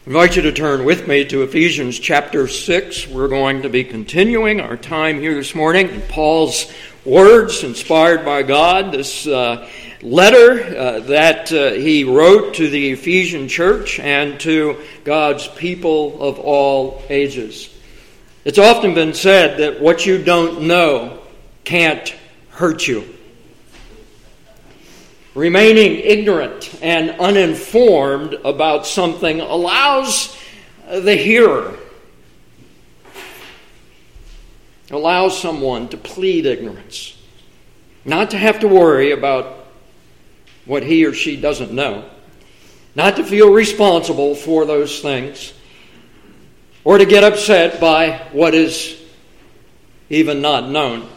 I invite you to turn with me to Ephesians chapter 6. We're going to be continuing our time here this morning in Paul's words, inspired by God, this uh, letter uh, that uh, he wrote to the Ephesian church and to God's people of all ages. It's often been said that what you don't know can't hurt you remaining ignorant and uninformed about something allows the hearer, allows someone to plead ignorance, not to have to worry about what he or she doesn't know, not to feel responsible for those things, or to get upset by what is even not known.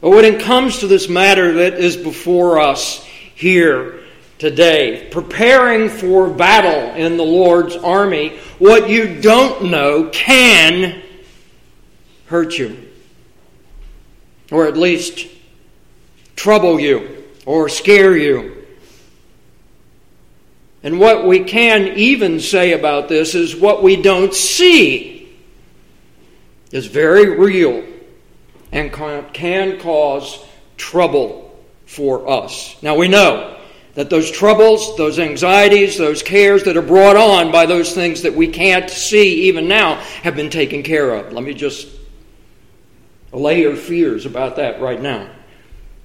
But when it comes to this matter that is before us, here today, preparing for battle in the Lord's army, what you don't know can hurt you, or at least trouble you, or scare you. And what we can even say about this is what we don't see is very real and can cause trouble for us. Now we know that those troubles, those anxieties, those cares that are brought on by those things that we can't see even now have been taken care of. Let me just allay your fears about that right now.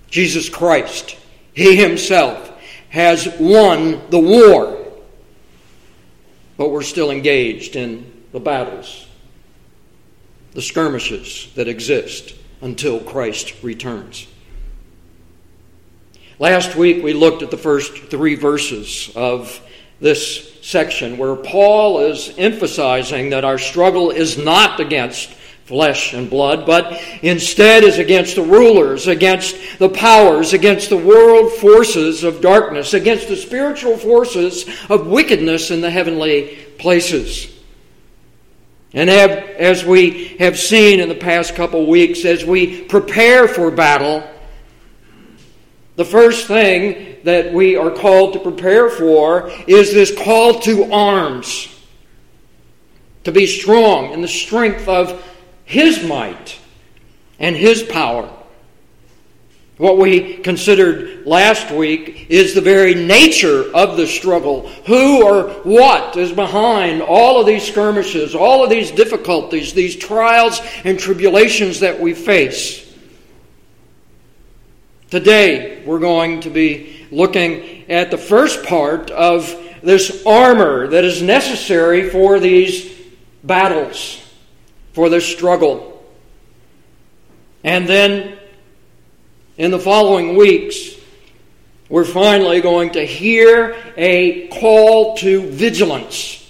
Jesus Christ, He Himself, has won the war, but we're still engaged in the battles, the skirmishes that exist until Christ returns. Last week we looked at the first three verses of this section where Paul is emphasizing that our struggle is not against flesh and blood, but instead is against the rulers, against the powers, against the world forces of darkness, against the spiritual forces of wickedness in the heavenly places. And as we have seen in the past couple weeks, as we prepare for battle, the first thing that we are called to prepare for is this call to arms. To be strong in the strength of His might and His power. What we considered last week is the very nature of the struggle. Who or what is behind all of these skirmishes, all of these difficulties, these trials and tribulations that we face? Today, we're going to be looking at the first part of this armor that is necessary for these battles, for this struggle. And then, in the following weeks, we're finally going to hear a call to vigilance.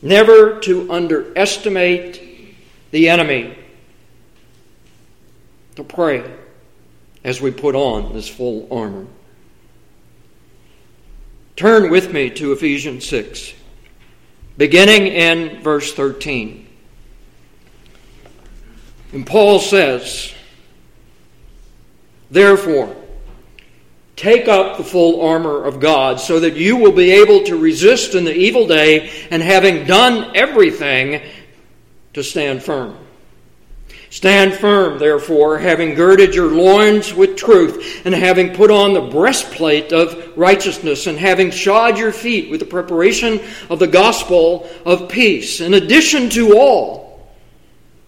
Never to underestimate the enemy. To pray as we put on this full armor. Turn with me to Ephesians 6, beginning in verse 13. And Paul says, Therefore, take up the full armor of God so that you will be able to resist in the evil day and having done everything to stand firm. Stand firm, therefore, having girded your loins with truth, and having put on the breastplate of righteousness, and having shod your feet with the preparation of the gospel of peace. In addition to all,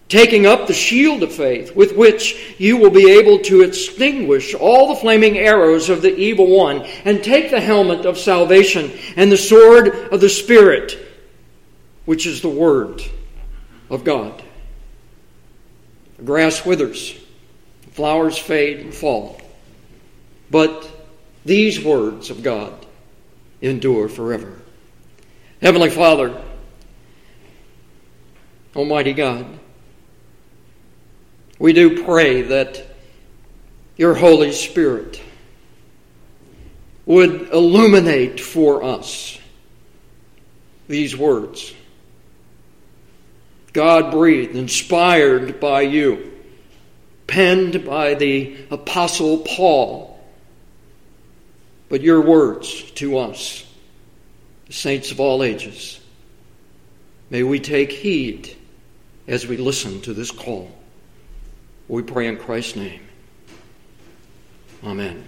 taking up the shield of faith, with which you will be able to extinguish all the flaming arrows of the evil one, and take the helmet of salvation and the sword of the Spirit, which is the Word of God. The grass withers, flowers fade and fall. But these words of God endure forever. Heavenly Father, Almighty God, we do pray that your Holy Spirit would illuminate for us these words God breathed, inspired by you, penned by the Apostle Paul, but your words to us. the saints of all ages. May we take heed as we listen to this call. We pray in Christ's name. Amen.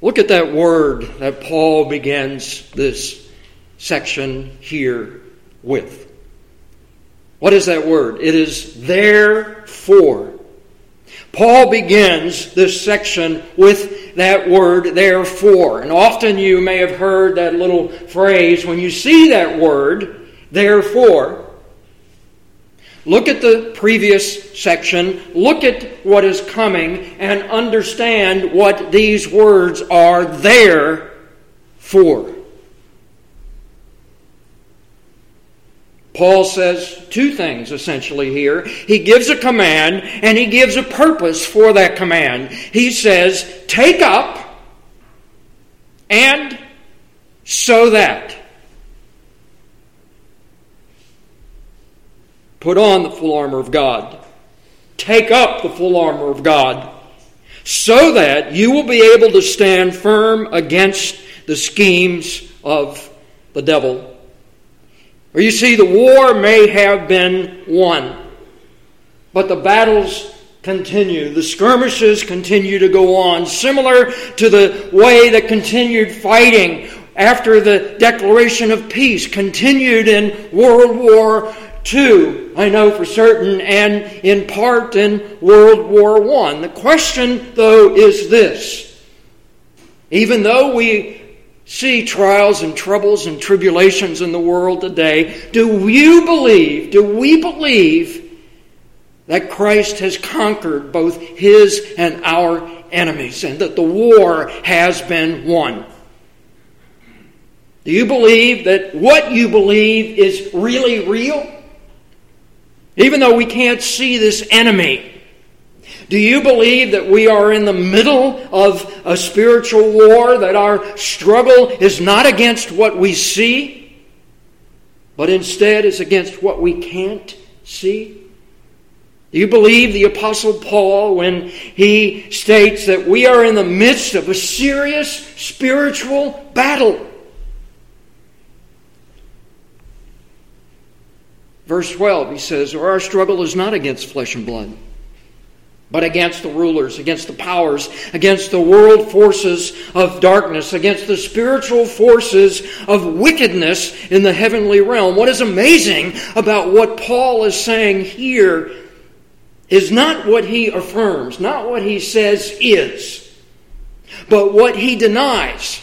Look at that word that Paul begins this section here with. What is that word? It is therefore. Paul begins this section with that word, therefore. And often you may have heard that little phrase when you see that word, therefore. Look at the previous section, look at what is coming, and understand what these words are there for. Paul says two things essentially here. He gives a command and he gives a purpose for that command. He says, Take up and so that. Put on the full armor of God. Take up the full armor of God so that you will be able to stand firm against the schemes of the devil. Or you see, the war may have been won, but the battles continue. The skirmishes continue to go on, similar to the way that continued fighting after the declaration of peace continued in World War II, I know for certain, and in part in World War I. The question, though, is this. Even though we see trials and troubles and tribulations in the world today, do you believe, do we believe that Christ has conquered both his and our enemies and that the war has been won? Do you believe that what you believe is really real? Even though we can't see this enemy, do you believe that we are in the middle of a spiritual war, that our struggle is not against what we see, but instead is against what we can't see? Do you believe the Apostle Paul when he states that we are in the midst of a serious spiritual battle? Verse 12, he says, Our struggle is not against flesh and blood but against the rulers, against the powers, against the world forces of darkness, against the spiritual forces of wickedness in the heavenly realm. What is amazing about what Paul is saying here is not what he affirms, not what he says is, but what he denies,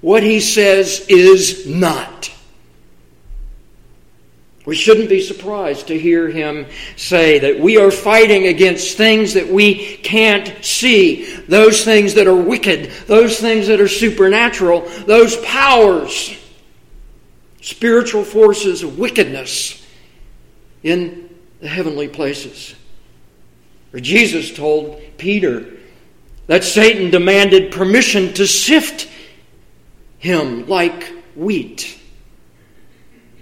what he says is not. We shouldn't be surprised to hear him say that we are fighting against things that we can't see, those things that are wicked, those things that are supernatural, those powers, spiritual forces of wickedness in the heavenly places. For Jesus told Peter that Satan demanded permission to sift him like wheat.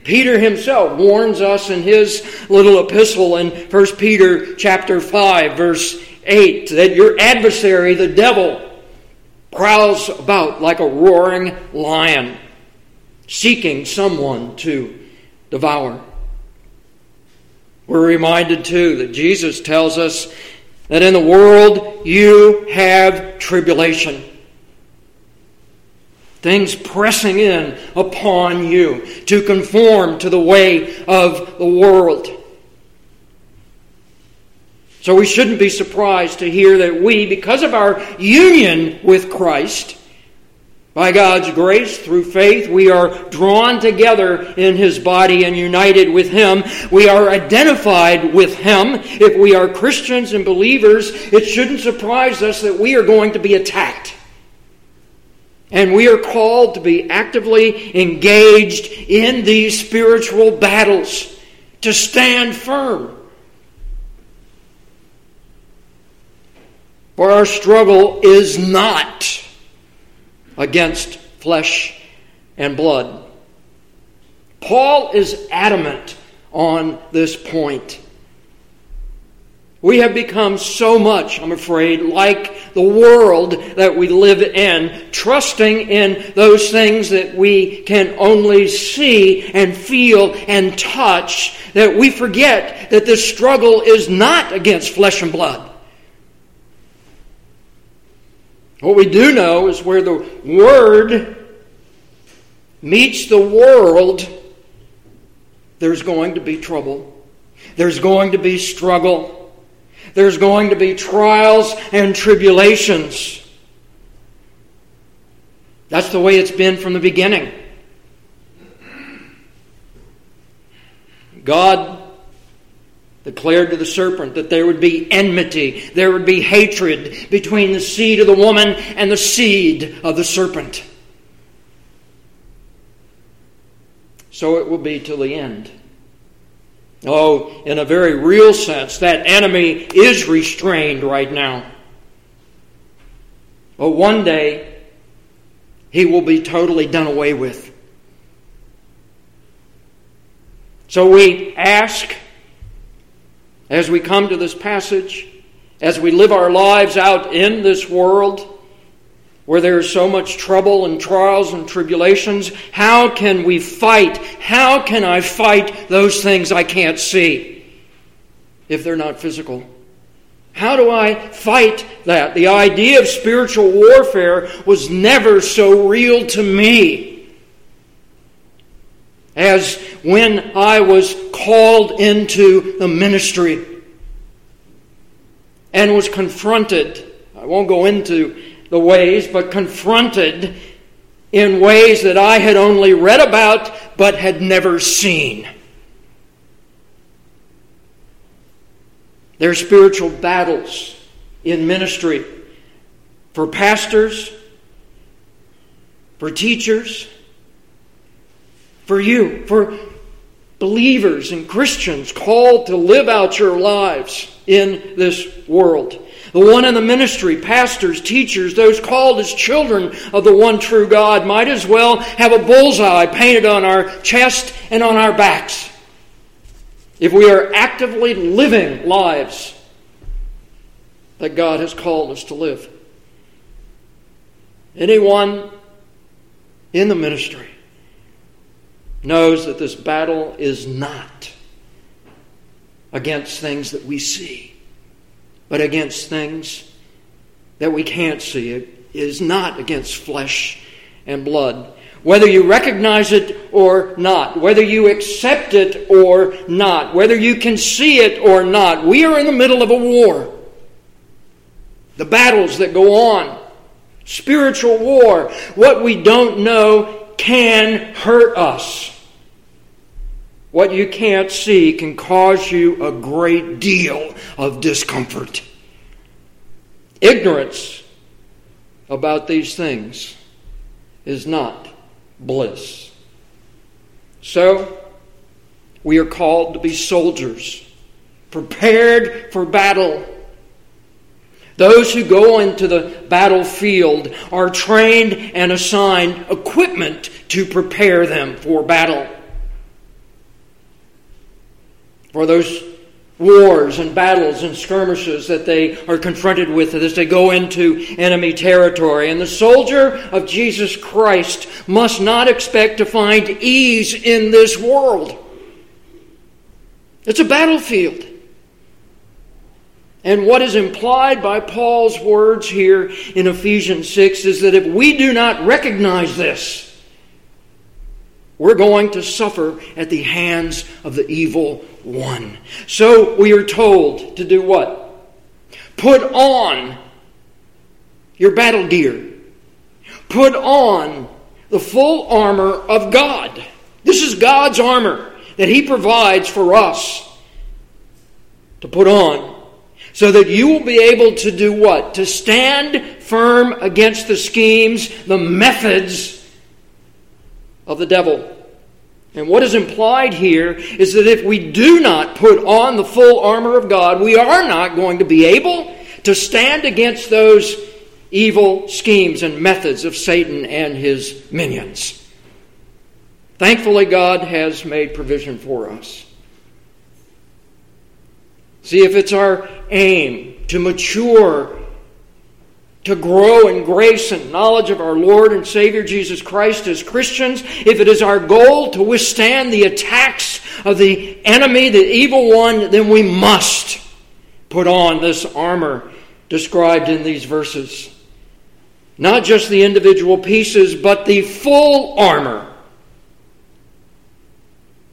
Peter himself warns us in his little epistle in 1 Peter chapter 5 verse 8 that your adversary the devil prowls about like a roaring lion seeking someone to devour. We're reminded too that Jesus tells us that in the world you have tribulation things pressing in upon you to conform to the way of the world. So we shouldn't be surprised to hear that we, because of our union with Christ, by God's grace, through faith, we are drawn together in His body and united with Him. We are identified with Him. If we are Christians and believers, it shouldn't surprise us that we are going to be attacked. And we are called to be actively engaged in these spiritual battles, to stand firm. For our struggle is not against flesh and blood. Paul is adamant on this point. We have become so much, I'm afraid, like the world that we live in, trusting in those things that we can only see and feel and touch, that we forget that this struggle is not against flesh and blood. What we do know is where the Word meets the world, there's going to be trouble. There's going to be struggle. There's going to be trials and tribulations. That's the way it's been from the beginning. God declared to the serpent that there would be enmity, there would be hatred between the seed of the woman and the seed of the serpent. So it will be till the end. Oh, in a very real sense, that enemy is restrained right now. But one day, he will be totally done away with. So we ask, as we come to this passage, as we live our lives out in this world, where there is so much trouble and trials and tribulations, how can we fight? How can I fight those things I can't see if they're not physical? How do I fight that? The idea of spiritual warfare was never so real to me as when I was called into the ministry and was confronted. I won't go into the ways, but confronted in ways that I had only read about but had never seen. There are spiritual battles in ministry for pastors, for teachers, for you, for believers and Christians called to live out your lives in this world. The one in the ministry, pastors, teachers, those called as children of the one true God, might as well have a bullseye painted on our chest and on our backs. If we are actively living lives that God has called us to live. Anyone in the ministry knows that this battle is not against things that we see but against things that we can't see. It is not against flesh and blood. Whether you recognize it or not, whether you accept it or not, whether you can see it or not, we are in the middle of a war. The battles that go on, spiritual war, what we don't know can hurt us. What you can't see can cause you a great deal of discomfort. Ignorance about these things is not bliss. So, we are called to be soldiers, prepared for battle. Those who go into the battlefield are trained and assigned equipment to prepare them for battle for those wars and battles and skirmishes that they are confronted with as they go into enemy territory. And the soldier of Jesus Christ must not expect to find ease in this world. It's a battlefield. And what is implied by Paul's words here in Ephesians 6 is that if we do not recognize this, we're going to suffer at the hands of the evil one. So we are told to do what? Put on your battle gear. Put on the full armor of God. This is God's armor that He provides for us to put on so that you will be able to do what? To stand firm against the schemes, the methods of the devil. And what is implied here is that if we do not put on the full armor of God, we are not going to be able to stand against those evil schemes and methods of Satan and his minions. Thankfully, God has made provision for us. See, if it's our aim to mature to grow in grace and knowledge of our Lord and Savior Jesus Christ as Christians, if it is our goal to withstand the attacks of the enemy, the evil one, then we must put on this armor described in these verses. Not just the individual pieces, but the full armor.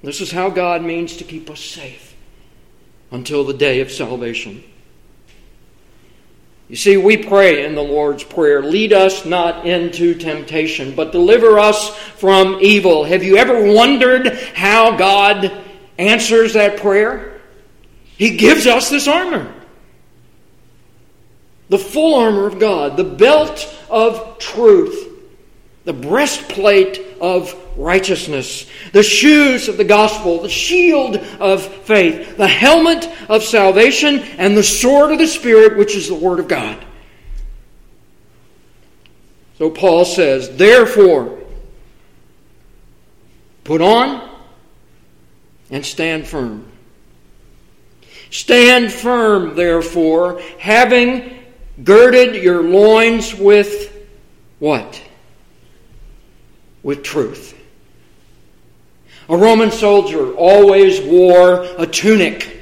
This is how God means to keep us safe until the day of salvation. You see, we pray in the Lord's Prayer, lead us not into temptation, but deliver us from evil. Have you ever wondered how God answers that prayer? He gives us this armor. The full armor of God, the belt of truth, the breastplate of righteousness, the shoes of the gospel, the shield of faith, the helmet of salvation, and the sword of the Spirit, which is the Word of God. So Paul says, Therefore, put on and stand firm. Stand firm, therefore, having girded your loins with what? With truth. A Roman soldier always wore a tunic,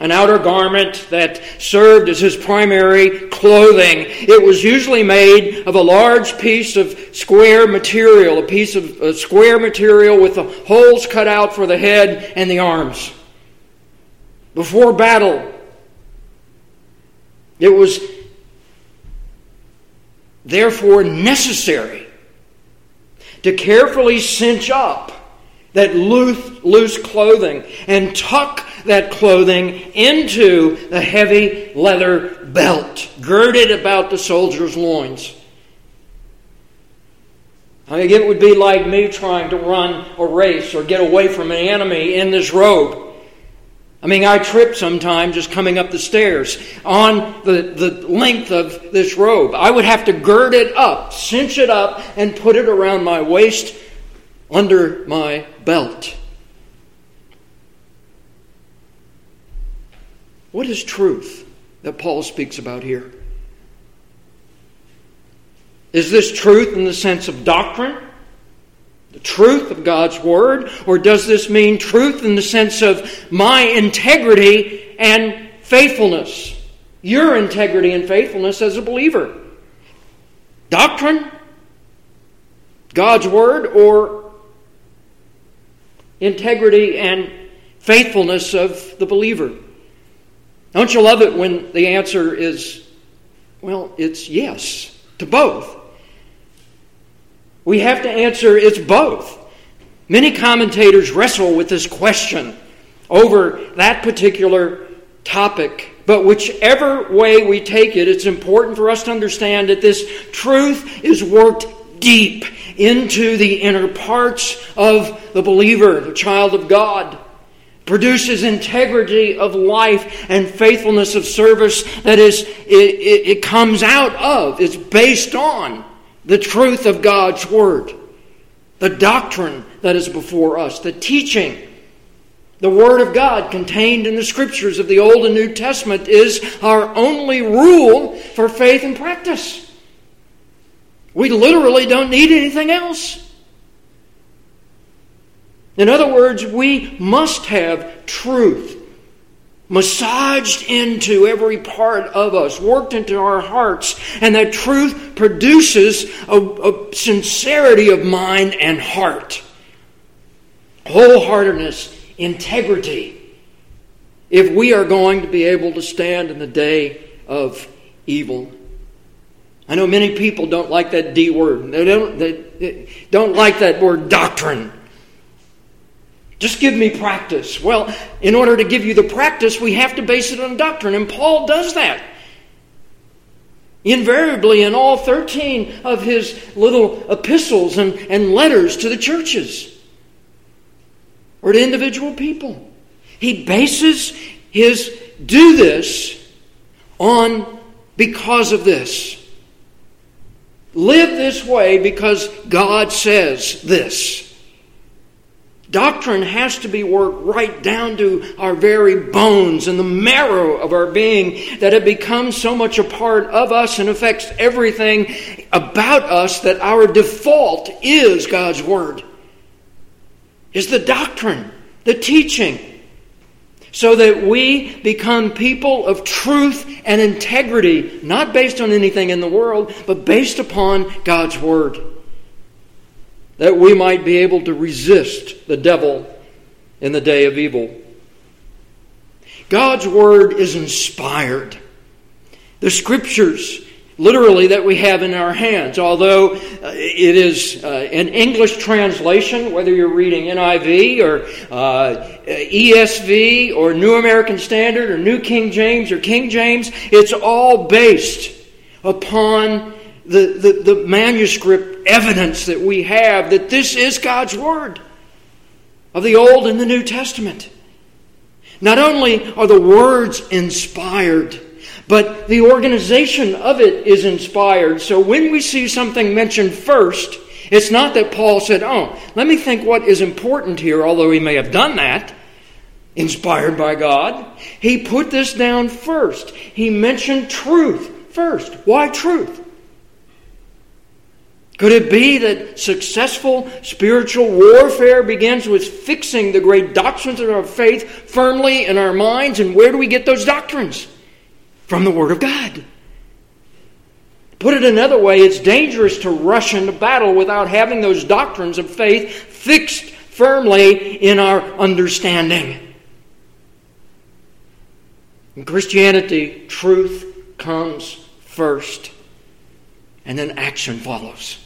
an outer garment that served as his primary clothing. It was usually made of a large piece of square material, a piece of a square material with the holes cut out for the head and the arms. Before battle, it was therefore necessary to carefully cinch up that loose, loose clothing and tuck that clothing into the heavy leather belt girded about the soldier's loins. I think it would be like me trying to run a race or get away from an enemy in this robe. I mean, I trip sometimes just coming up the stairs on the, the length of this robe. I would have to gird it up, cinch it up, and put it around my waist under my belt. What is truth that Paul speaks about here? Is this truth in the sense of doctrine? The truth of God's Word? Or does this mean truth in the sense of my integrity and faithfulness? Your integrity and faithfulness as a believer? Doctrine? God's Word? Or integrity and faithfulness of the believer. Don't you love it when the answer is, well, it's yes to both? We have to answer it's both. Many commentators wrestle with this question over that particular topic. But whichever way we take it, it's important for us to understand that this truth is worked deep into the inner parts of the believer, the child of God. Produces integrity of life and faithfulness of service that is, it, it, it comes out of, it's based on the truth of God's Word, the doctrine that is before us, the teaching. The Word of God contained in the Scriptures of the Old and New Testament is our only rule for faith and practice. We literally don't need anything else. In other words, we must have truth massaged into every part of us, worked into our hearts, and that truth produces a, a sincerity of mind and heart, wholeheartedness, integrity, if we are going to be able to stand in the day of evil. I know many people don't like that D word. They don't, they don't like that word doctrine. Just give me practice. Well, in order to give you the practice, we have to base it on doctrine, and Paul does that. Invariably, in all 13 of his little epistles and, and letters to the churches or to individual people, he bases his do this on because of this. Live this way because God says this. Doctrine has to be worked right down to our very bones and the marrow of our being that it becomes so much a part of us and affects everything about us that our default is God's Word. Is the doctrine, the teaching, so that we become people of truth and integrity, not based on anything in the world, but based upon God's Word that we might be able to resist the devil in the day of evil. God's Word is inspired. The Scriptures, literally, that we have in our hands, although uh, it is uh, an English translation, whether you're reading NIV or uh, ESV or New American Standard or New King James or King James, it's all based upon the, the, the manuscript evidence that we have that this is God's Word of the Old and the New Testament. Not only are the words inspired, but the organization of it is inspired. So when we see something mentioned first, it's not that Paul said, Oh, let me think what is important here, although he may have done that, inspired by God. He put this down first. He mentioned truth first. Why truth? Could it be that successful spiritual warfare begins with fixing the great doctrines of our faith firmly in our minds? And where do we get those doctrines? From the Word of God. Put it another way, it's dangerous to rush into battle without having those doctrines of faith fixed firmly in our understanding. In Christianity, truth comes first, and then action follows.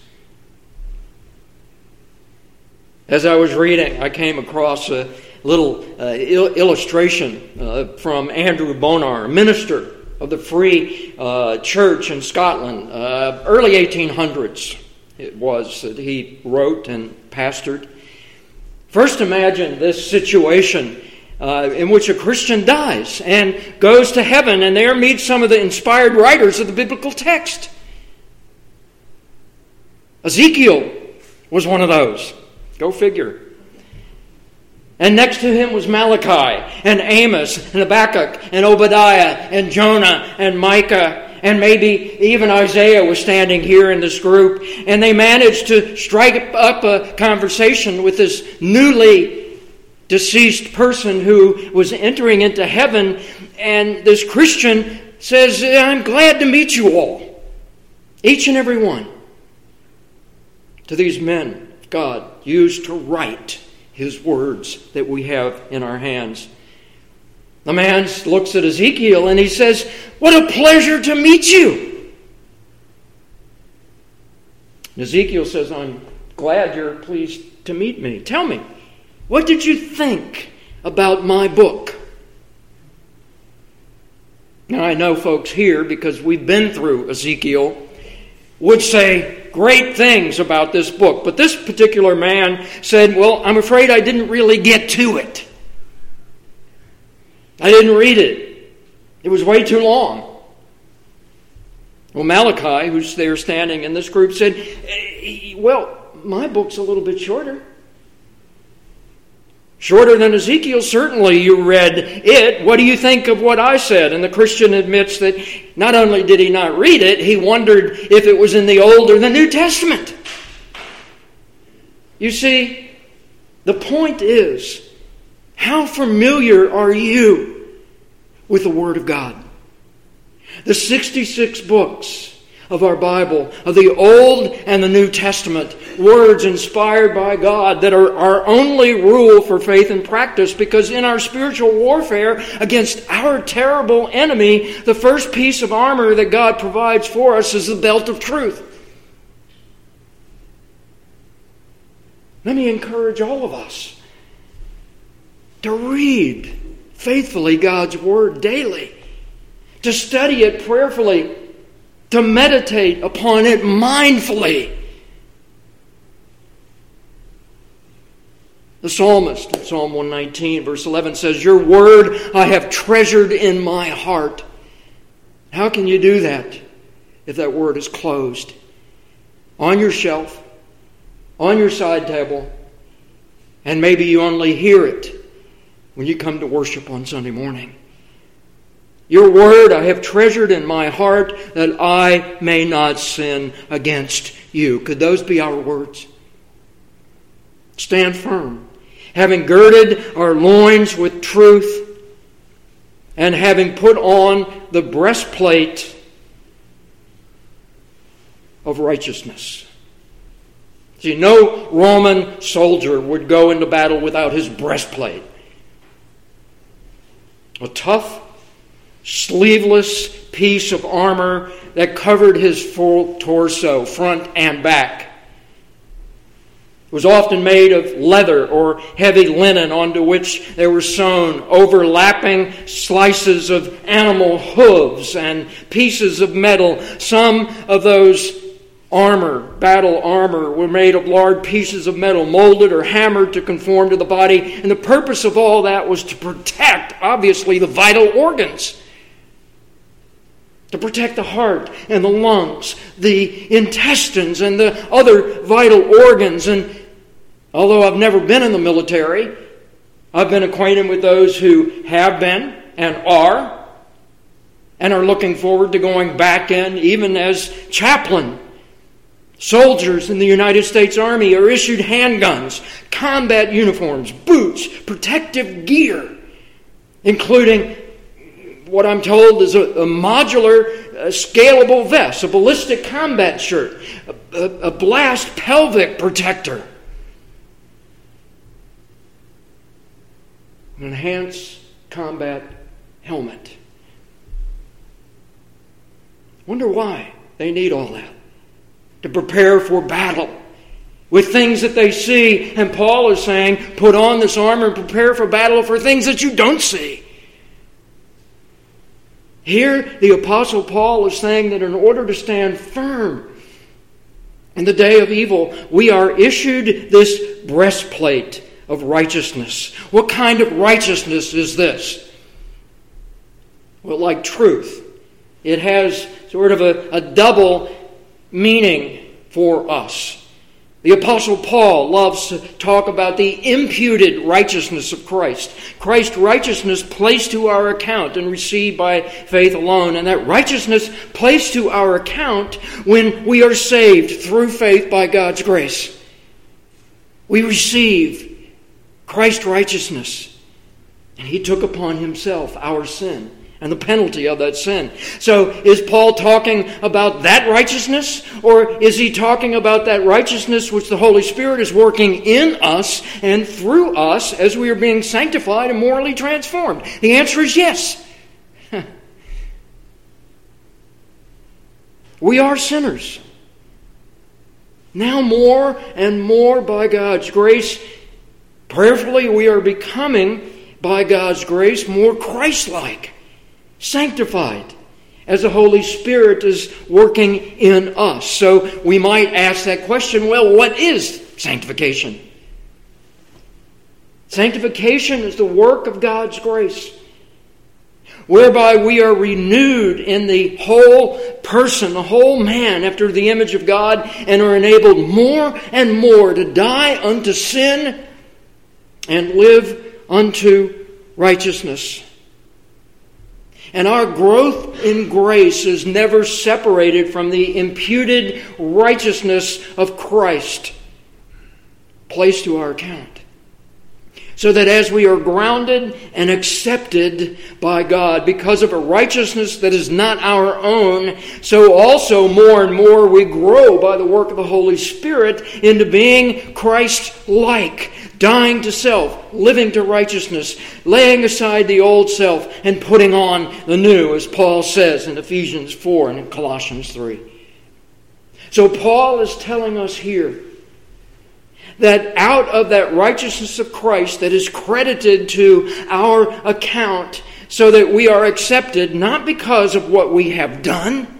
As I was reading, I came across a little uh, il- illustration uh, from Andrew Bonar, minister of the Free uh, Church in Scotland, uh, early 1800s. It was that he wrote and pastored. First, imagine this situation uh, in which a Christian dies and goes to heaven and there meets some of the inspired writers of the biblical text. Ezekiel was one of those. Go figure. And next to him was Malachi and Amos and Habakkuk and Obadiah and Jonah and Micah. And maybe even Isaiah was standing here in this group. And they managed to strike up a conversation with this newly deceased person who was entering into heaven. And this Christian says, I'm glad to meet you all. Each and every one. To these men God used to write his words that we have in our hands. The man looks at Ezekiel and he says, What a pleasure to meet you. And Ezekiel says, I'm glad you're pleased to meet me. Tell me, what did you think about my book? Now, I know folks here, because we've been through Ezekiel, would say, great things about this book. But this particular man said, Well, I'm afraid I didn't really get to it. I didn't read it, it was way too long. Well, Malachi, who's there standing in this group, said, eh, Well, my book's a little bit shorter. Shorter than Ezekiel, certainly you read it. What do you think of what I said? And the Christian admits that not only did he not read it, he wondered if it was in the Old or the New Testament. You see, the point is how familiar are you with the Word of God? The 66 books of our Bible, of the Old and the New Testament, words inspired by God that are our only rule for faith and practice because in our spiritual warfare against our terrible enemy, the first piece of armor that God provides for us is the belt of truth. Let me encourage all of us to read faithfully God's Word daily, to study it prayerfully to meditate upon it mindfully. The psalmist in Psalm 119, verse 11 says, Your word I have treasured in my heart. How can you do that if that word is closed? On your shelf, on your side table, And maybe you only hear it when you come to worship on Sunday morning. Your word I have treasured in my heart that I may not sin against you. Could those be our words? Stand firm, having girded our loins with truth, and having put on the breastplate of righteousness. See, no Roman soldier would go into battle without his breastplate. A tough, sleeveless piece of armor that covered his full torso, front and back. It was often made of leather or heavy linen onto which there were sewn overlapping slices of animal hooves and pieces of metal. Some of those armor, battle armor, were made of large pieces of metal, molded or hammered to conform to the body. And the purpose of all that was to protect, obviously, the vital organs. To protect the heart and the lungs, the intestines, and the other vital organs. And although I've never been in the military, I've been acquainted with those who have been and are and are looking forward to going back in, even as chaplain Soldiers in the United States Army are issued handguns, combat uniforms, boots, protective gear, including what I'm told is a, a modular, uh, scalable vest, a ballistic combat shirt, a, a, a blast pelvic protector, an enhanced combat helmet. Wonder why they need all that to prepare for battle with things that they see. And Paul is saying, put on this armor and prepare for battle for things that you don't see. Here, the Apostle Paul is saying that in order to stand firm in the day of evil, we are issued this breastplate of righteousness. What kind of righteousness is this? Well, like truth, it has sort of a, a double meaning for us. The Apostle Paul loves to talk about the imputed righteousness of Christ. Christ's righteousness placed to our account and received by faith alone. And that righteousness placed to our account when we are saved through faith by God's grace. We receive Christ's righteousness, and He took upon Himself our sin and the penalty of that sin. So, is Paul talking about that righteousness, or is he talking about that righteousness which the Holy Spirit is working in us and through us as we are being sanctified and morally transformed? The answer is yes. we are sinners. Now, more and more by God's grace, prayerfully, we are becoming, by God's grace, more Christ like sanctified as the Holy Spirit is working in us. So we might ask that question well, what is sanctification? Sanctification is the work of God's grace, whereby we are renewed in the whole person, the whole man, after the image of God, and are enabled more and more to die unto sin and live unto righteousness. And our growth in grace is never separated from the imputed righteousness of Christ placed to our account. So that as we are grounded and accepted by God because of a righteousness that is not our own, so also more and more we grow by the work of the Holy Spirit into being Christ like, dying to self, living to righteousness, laying aside the old self, and putting on the new, as Paul says in Ephesians 4 and in Colossians 3. So Paul is telling us here that out of that righteousness of Christ that is credited to our account, so that we are accepted not because of what we have done,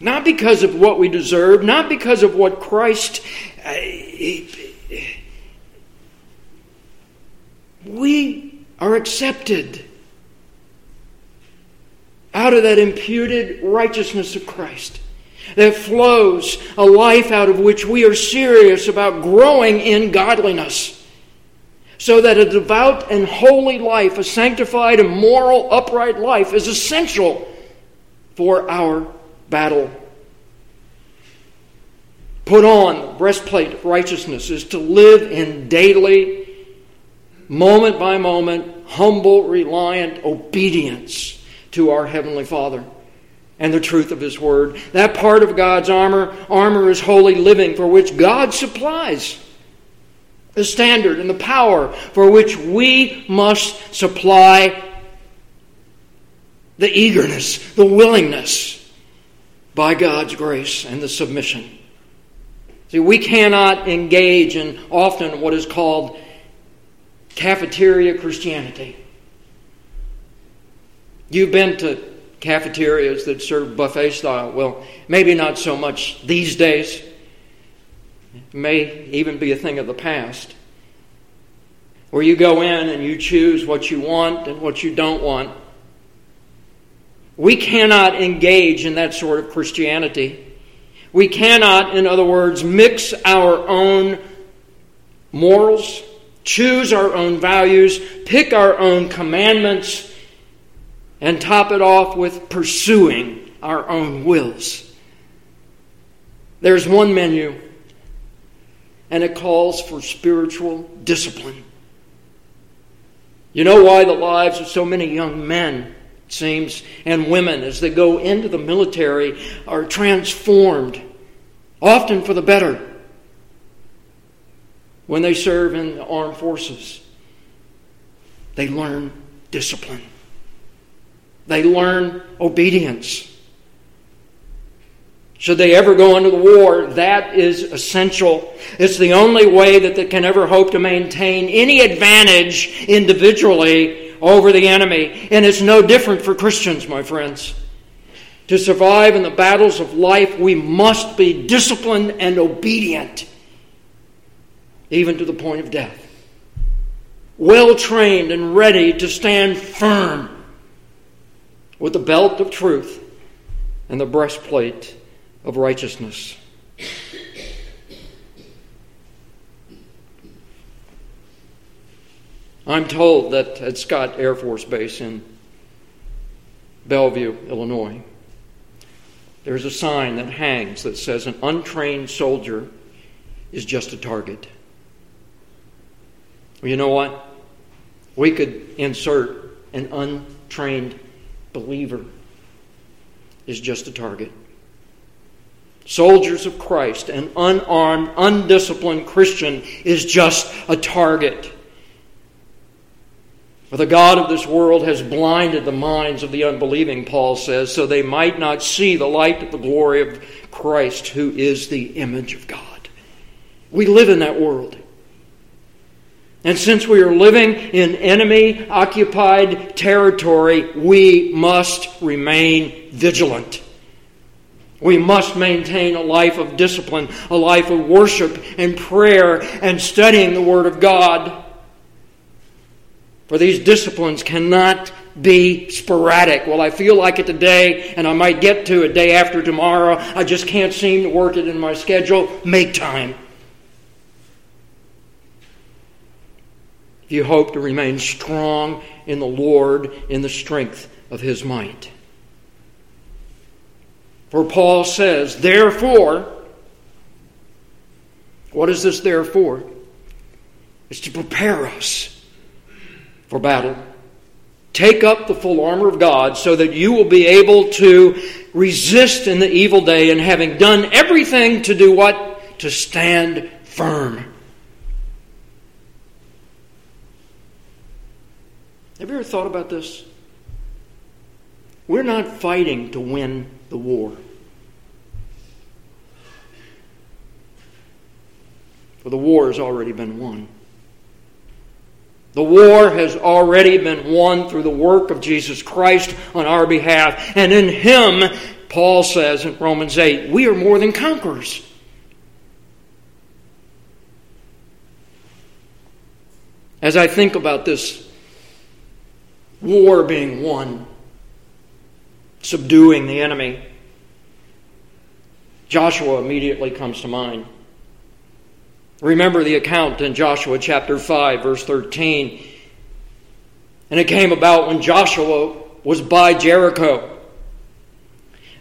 not because of what we deserve, not because of what Christ. Uh, we are accepted out of that imputed righteousness of Christ that flows a life out of which we are serious about growing in godliness. So that a devout and holy life, a sanctified and moral, upright life, is essential for our battle. Put on the breastplate of righteousness is to live in daily, moment by moment, humble, reliant obedience to our Heavenly Father and the truth of His Word. That part of God's armor, armor is holy living for which God supplies the standard and the power for which we must supply the eagerness, the willingness by God's grace and the submission. See, we cannot engage in often what is called cafeteria Christianity. You've been to cafeterias that serve buffet style. Well, maybe not so much these days. It may even be a thing of the past. Where you go in and you choose what you want and what you don't want. We cannot engage in that sort of Christianity. We cannot, in other words, mix our own morals, choose our own values, pick our own commandments, and top it off with pursuing our own wills. There's one menu and it calls for spiritual discipline. You know why the lives of so many young men, it seems, and women, as they go into the military, are transformed, often for the better, when they serve in the armed forces. They learn discipline, they learn obedience. Should they ever go into the war, that is essential. It's the only way that they can ever hope to maintain any advantage individually over the enemy. And it's no different for Christians, my friends. To survive in the battles of life, we must be disciplined and obedient, even to the point of death. Well trained and ready to stand firm with the belt of truth and the breastplate of righteousness. I'm told that at Scott Air Force Base in Belleville, Illinois, there's a sign that hangs that says an untrained soldier is just a target. Well, you know what? We could insert an untrained believer is just a target soldiers of Christ, an unarmed, undisciplined Christian is just a target. For the God of this world has blinded the minds of the unbelieving, Paul says, so they might not see the light of the glory of Christ, who is the image of God. We live in that world. And since we are living in enemy occupied territory, we must remain vigilant. We must maintain a life of discipline, a life of worship and prayer and studying the Word of God. For these disciplines cannot be sporadic. Well, I feel like it today, and I might get to it day after tomorrow. I just can't seem to work it in my schedule. Make time. If you hope to remain strong in the Lord in the strength of His might. For Paul says, therefore, what is this therefore? It's to prepare us for battle. Take up the full armor of God so that you will be able to resist in the evil day and having done everything to do what? To stand firm. Have you ever thought about this? We're not fighting to win the war. For the war has already been won. The war has already been won through the work of Jesus Christ on our behalf. And in Him, Paul says in Romans 8, we are more than conquerors. As I think about this war being won, subduing the enemy. Joshua immediately comes to mind. Remember the account in Joshua chapter 5, verse 13. And it came about when Joshua was by Jericho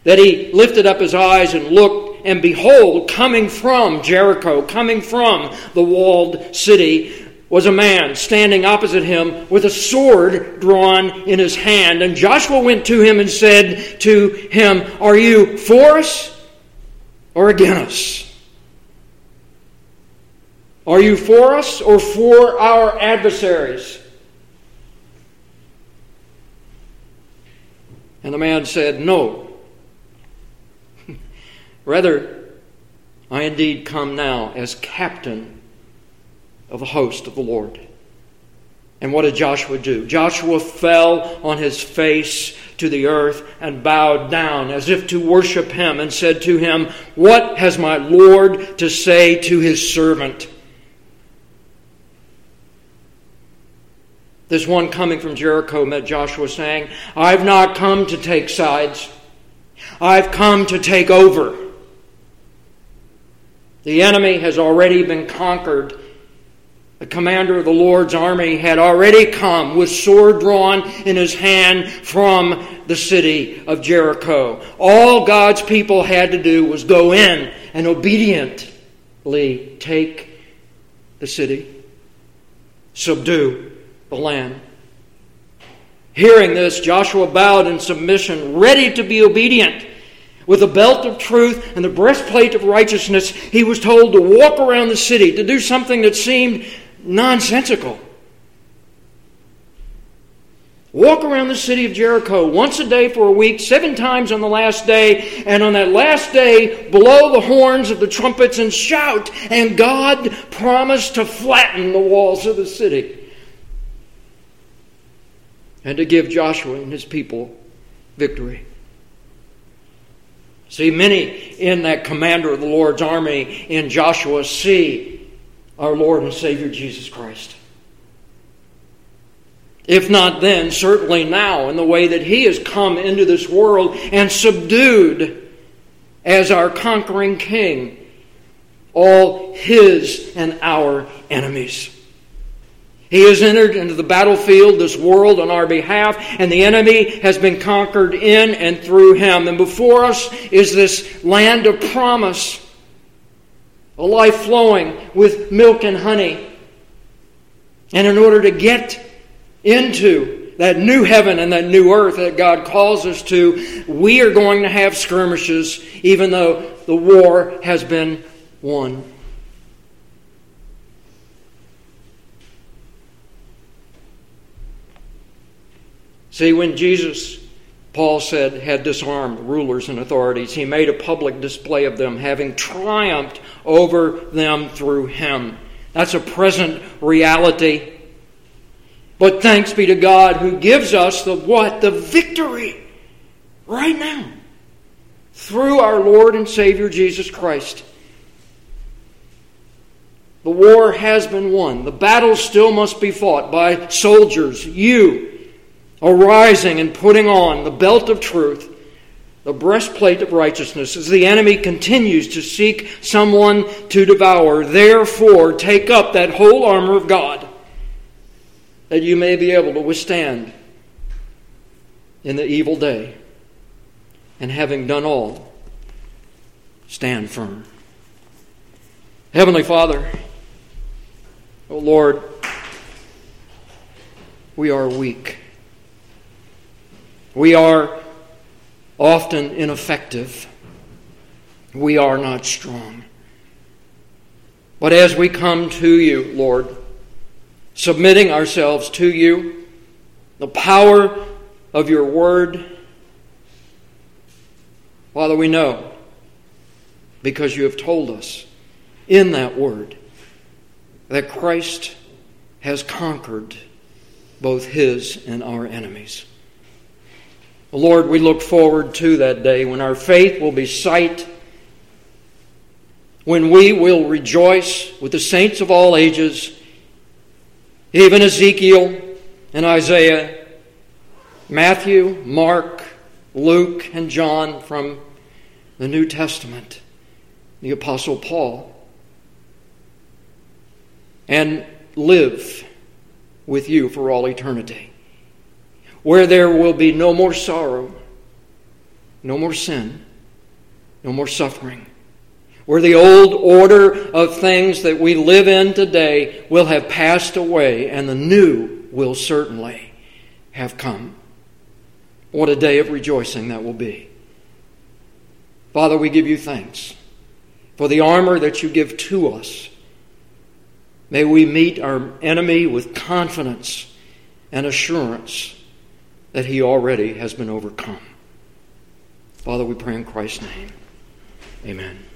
that he lifted up his eyes and looked, and behold, coming from Jericho, coming from the walled city, was a man standing opposite him with a sword drawn in his hand. And Joshua went to him and said to him, Are you for us or against us? Are you for us or for our adversaries? And the man said, No. Rather, I indeed come now as captain of the host of the Lord. And what did Joshua do? Joshua fell on his face to the earth and bowed down as if to worship him and said to him, What has my Lord to say to his servant? This one coming from Jericho met Joshua saying, I've not come to take sides. I've come to take over. The enemy has already been conquered. The commander of the Lord's army had already come with sword drawn in his hand from the city of Jericho. All God's people had to do was go in and obediently take the city, subdue the land. Hearing this, Joshua bowed in submission, ready to be obedient. With a belt of truth and the breastplate of righteousness, he was told to walk around the city, to do something that seemed nonsensical. Walk around the city of Jericho once a day for a week, seven times on the last day, and on that last day, blow the horns of the trumpets and shout. And God promised to flatten the walls of the city and to give Joshua and his people victory. See, many in that commander of the Lord's army in Joshua see our Lord and Savior Jesus Christ. If not then, certainly now, in the way that He has come into this world and subdued as our conquering King all His and our enemies. He has entered into the battlefield, this world, on our behalf, and the enemy has been conquered in and through him. And before us is this land of promise, a life flowing with milk and honey. And in order to get into that new heaven and that new earth that God calls us to, we are going to have skirmishes, even though the war has been won. See, when Jesus, Paul said, had disarmed rulers and authorities, he made a public display of them, having triumphed over them through him. That's a present reality. But thanks be to God who gives us the what? The victory right now through our Lord and Savior Jesus Christ. The war has been won. The battle still must be fought by soldiers, you, arising and putting on the belt of truth, the breastplate of righteousness, as the enemy continues to seek someone to devour. Therefore, take up that whole armor of God that you may be able to withstand in the evil day. And having done all, stand firm. Heavenly Father, O oh Lord, we are weak. We are often ineffective. We are not strong. But as we come to you, Lord, submitting ourselves to you, the power of your word, Father, we know because you have told us in that word that Christ has conquered both his and our enemies. Lord, we look forward to that day when our faith will be sight, when we will rejoice with the saints of all ages, even Ezekiel and Isaiah, Matthew, Mark, Luke, and John from the New Testament, the Apostle Paul. and live with you for all eternity, where there will be no more sorrow, no more sin, no more suffering, where the old order of things that we live in today will have passed away and the new will certainly have come. What a day of rejoicing that will be. Father, we give you thanks for the armor that you give to us. May we meet our enemy with confidence and assurance that he already has been overcome. Father, we pray in Christ's name. Amen.